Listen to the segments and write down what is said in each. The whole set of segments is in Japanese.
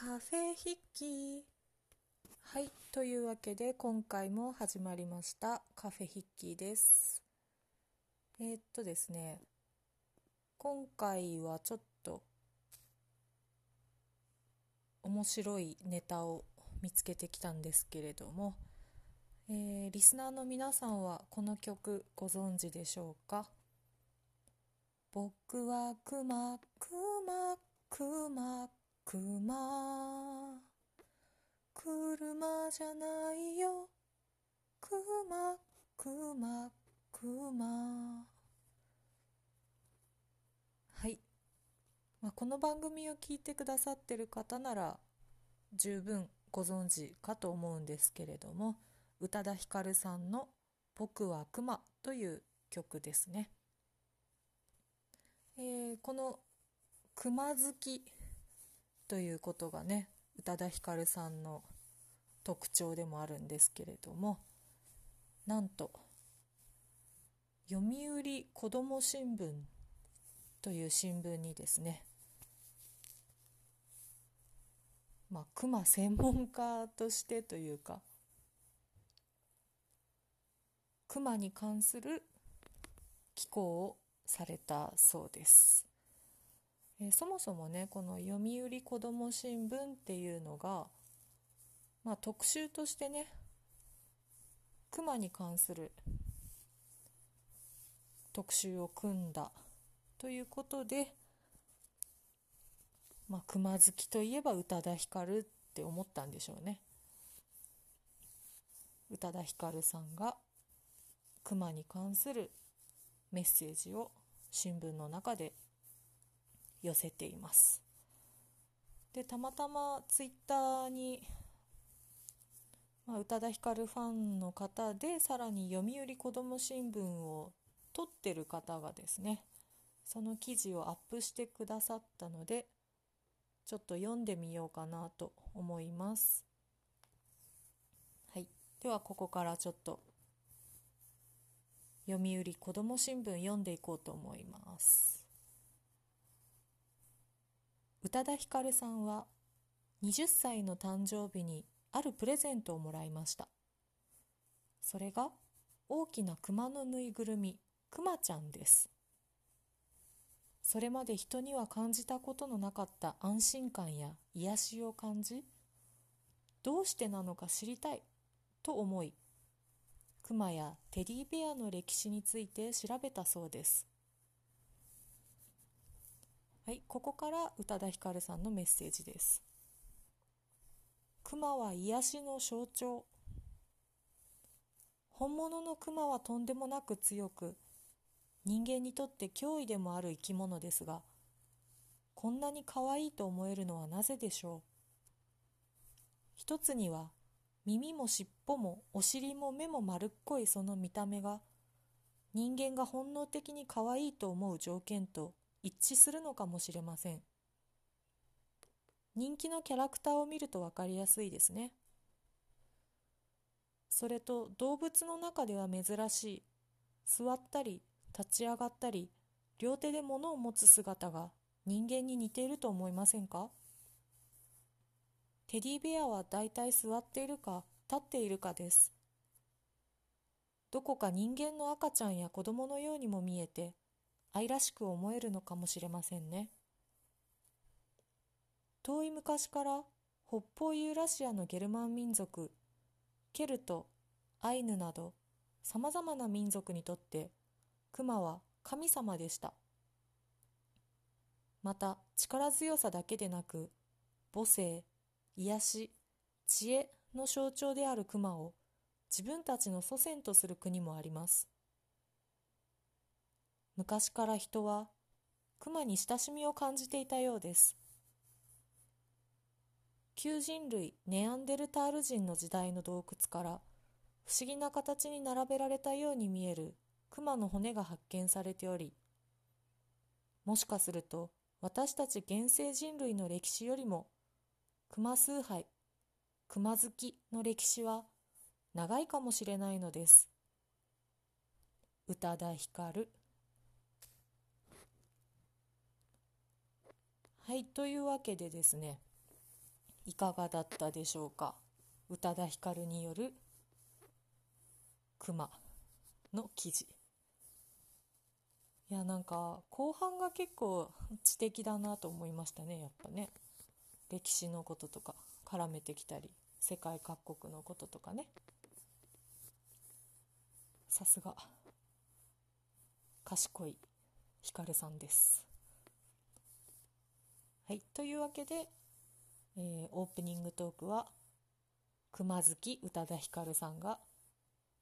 カフェ筆記はいというわけで今回も始まりました。カフェ筆記です。えー、っとですね。今回はちょっと面白いネタを見つけてきたんですけれども、えー、リスナーの皆さんはこの曲ご存知でしょうか？僕はくまくまくまくま車じゃないよ。くまくまくまはい、まあ、この番組を聞いてくださってる方なら十分ご存知かと思うんですけれども宇多田ヒカルさんの「僕はクマ」という曲ですね。えー、この「熊好き」ということがね宇多田ヒカルさんの特徴でもあるんですけれどもなんと読売子ども新聞という新聞にですねまあ熊専門家としてというか熊に関する寄稿をされたそうです。え、そもそもねこの読売子ども新聞っていうのが、まあ、特集としてね熊に関する特集を組んだということで、まあ、熊好きといえば宇多田ヒカルって思ったんでしょうね。宇多田ヒカルさんが熊に関するメッセージを新聞の中で寄せています。でたまたまツイッターに、まあ、宇多田ヒカルファンの方でさらに読売子ども新聞を撮ってる方がですねその記事をアップしてくださったのでちょっと読んでみようかなと思います。はい。ではここからちょっと読売子ども新聞読んでいこうと思います。宇多田ヒカルさんは20歳の誕生日にあるプレゼントをもらいました。それが大きな熊のぬいぐるみくまちゃんです。それまで人には感じたことのなかった安心感や癒しを感じどうしてなのか知りたいと思いクマやテディベアの歴史について調べたそうです。はいここから宇多田ヒカルさんのメッセージです。クマは癒しの象徴。本物のクマはとんでもなく強く人間にとって脅威でもある生き物ですがこんなに可愛いと思えるのはなぜでしょう？一つには耳も尻尾もお尻も目も丸っこいその見た目が人間が本能的に可愛いと思う条件と一致するのかもしれません。人気のキャラクターを見ると分かりやすいですね。それと動物の中では珍しい。座ったり立ち上がったり両手で物を持つ姿が人間に似ていると思いませんか？テディベアはだいたい座っているか立っているかです。どこか人間の赤ちゃんや子供のようにも見えて愛らしく思えるのかもしれませんね。遠い昔から北方ユーラシアのゲルマン民族、ケルト、アイヌなどさまざまな民族にとってクマは神様でした。また力強さだけでなく母性、癒し、知恵の象徴である熊を自分たちの祖先とする国もあります。昔から人は熊に親しみを感じていたようです。旧人類ネアンデルタール人の時代の洞窟から不思議な形に並べられたように見える熊の骨が発見されており、もしかすると私たち原生人類の歴史よりも熊崇拝、熊好きの歴史は長いかもしれないのです。宇多田ヒカルはい、というわけでですね、いかがだったでしょうか？宇多田ヒカルによる熊の記事。いやなんか後半が結構知的だなと思いましたねやっぱね。歴史のこととか絡めてきたり世界各国のこととかね。さすが賢いヒカルさんです。はい。というわけで、えー、オープニングトークは熊好き宇多田ヒカルさんが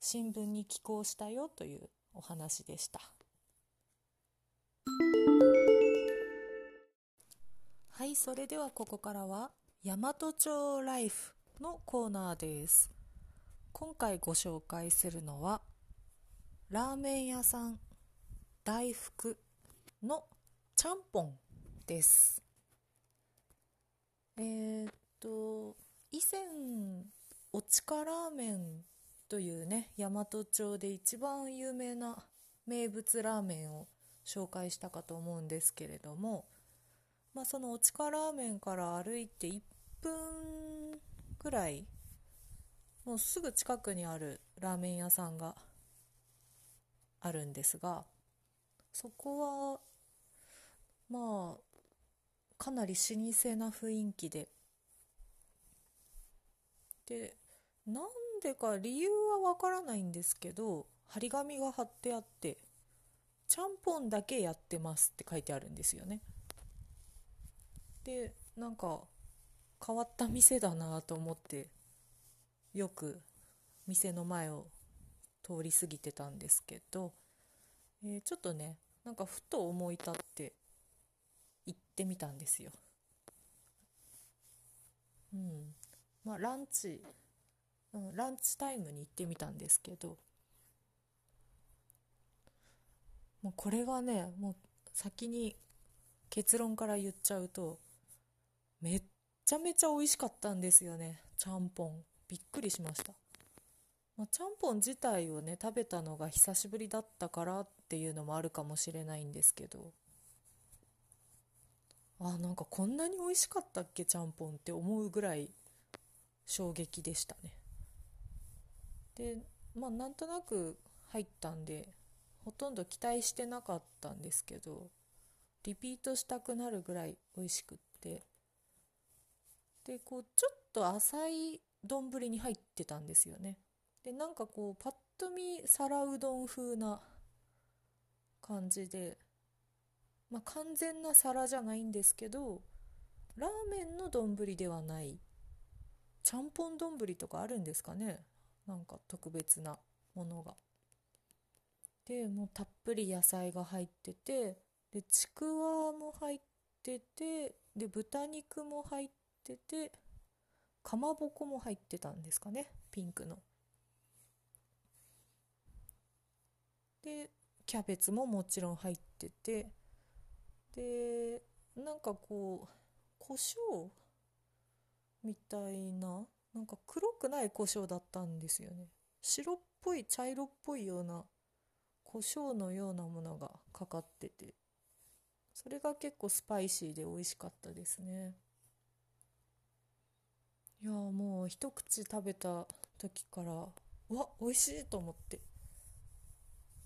新聞に寄稿したよというお話でした。はい。それではここからは大和町ライフのコーナーです。今回ご紹介するのはラーメン屋さん大福のちゃんぽんです。えー、っと以前おちかラーメンというね大和町で一番有名な名物ラーメンを紹介したかと思うんですけれども、まあ、そのおちかラーメンから歩いて1分くらいもうすぐ近くにあるラーメン屋さんがあるんですがそこはまあかなり老舗な雰囲気で。でなんでか理由はわからないんですけど張り紙が貼ってあってちゃんぽんだけやってますって書いてあるんですよね。でなんか変わった店だなと思ってよく店の前を通り過ぎてたんですけど、えー、ちょっとねなんかふと思い立ってってみたんですよ。うん。まあランチ、うん、ランチタイムに行ってみたんですけど。もうこれがねもう先に結論から言っちゃうとめっちゃめちゃ美味しかったんですよね。ちゃんぽんびっくりしました、まあ、ちゃんぽん自体をね食べたのが久しぶりだったからっていうのもあるかもしれないんですけど。あなんかこんなに美味しかったっけちゃんぽんって思うぐらい衝撃でしたね。でまあなんとなく入ったんでほとんど期待してなかったんですけどリピートしたくなるぐらい美味しくって。でこうちょっと浅い丼に入ってたんですよね。でなんかこうパッと見皿うどん風な感じでまあ完全な皿じゃないんですけどラーメンの丼ではないちゃんぽん丼とかあるんですかねなんか特別なものが。でもうたっぷり野菜が入っててでちくわも入っててで豚肉も入っててかまぼこも入ってたんですかねピンクの。でキャベツももちろん入っててでなんかこう胡椒みたいななんか黒くない胡椒だったんですよね。白っぽい茶色っぽいような胡椒のようなものがかかっててそれが結構スパイシーで美味しかったですね。いやもう一口食べた時からうわ美味しいと思って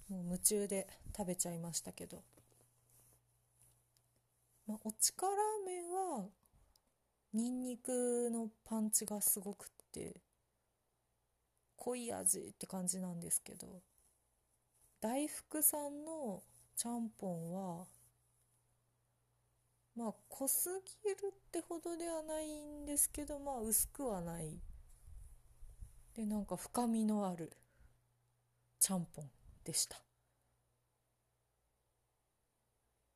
もう夢中で食べちゃいましたけど、まあ、おちかラーメンはニンニクのパンチがすごくって濃い味って感じなんですけど大福さんのちゃんぽんはまあ濃すぎるってほどではないんですけどまあ薄くはない。でなんか深みのあるちゃんぽんでした。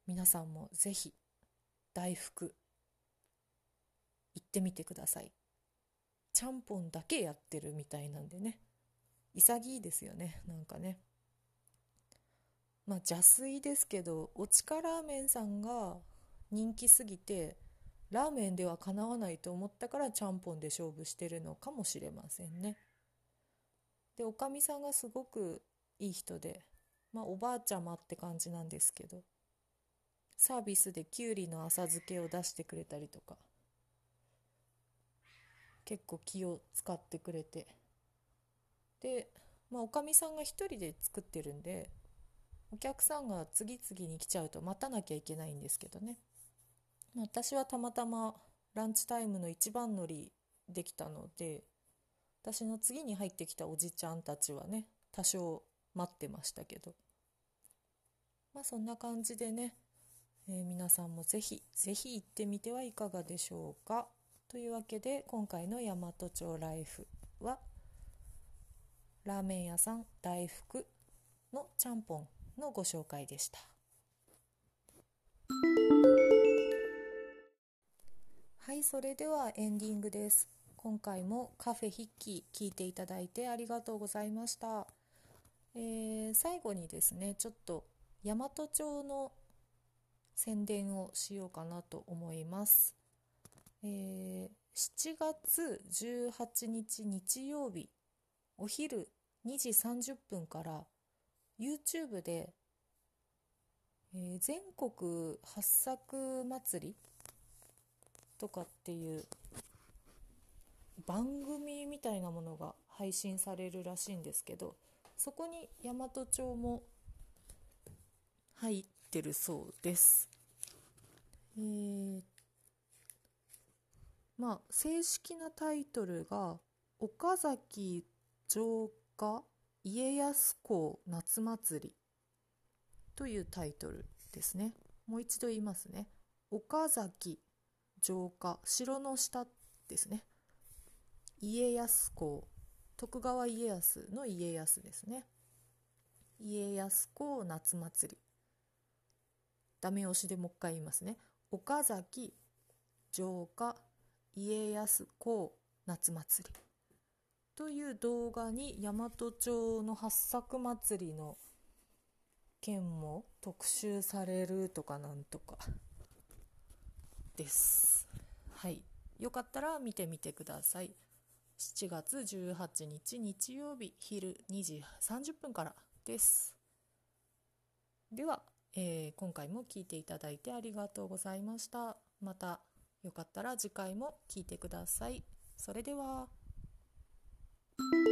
皆さんもぜひ大福。行ってみてください。ちゃんぽんだけやってるみたいなんでね。潔いですよね。なんかね。まあ邪推ですけどおちかラーメンさんが人気すぎてラーメンではかなわないと思ったからちゃんぽんで勝負してるのかもしれませんね。でおかみさんがすごくいい人でまあおばあちゃまって感じなんですけど。サービスできゅうりの浅漬けを出してくれたりとか。結構気を使ってくれて。でまあおかみさんが一人で作ってるんでお客さんが次々に来ちゃうと待たなきゃいけないんですけどね。私はたまたまランチタイムの一番乗りできたので私の次に入ってきたおじちゃんたちはね多少待ってましたけど。まあそんな感じでね、えー、皆さんもぜひぜひ行ってみてはいかがでしょうか。というわけで今回の大和町ライフはラーメン屋さん大福のちゃんぽんのご紹介でした。はいそれではエンディングです。今回もカフェ筆記聞いていただいてありがとうございました、えー、最後にですねちょっと大和町の宣伝をしようかなと思います、えー、7月18日日曜日お昼2時30分から YouTube で、えー、全国八作祭りとかっていう番組みたいなものが配信されるらしいんですけどそこに大和町も入ってるそうです。えー、まあ正式なタイトルが岡崎城下家康公夏祭りというタイトルですね。もう一度言いますね。岡崎城下城の下ですね。家康公徳川家康の家康ですね。家康公夏祭り。ダメ押しでもう一回言いますね。岡崎城下家康公夏祭り。という動画に大和町の八作祭りの件も特集されるとかなんとか。です。はい。よかったら見てみてください。7月18日日曜日昼2時30分からです。では、えー、今回も聞いていただいてありがとうございました。またよかったら次回も聞いてください。それでは。thank you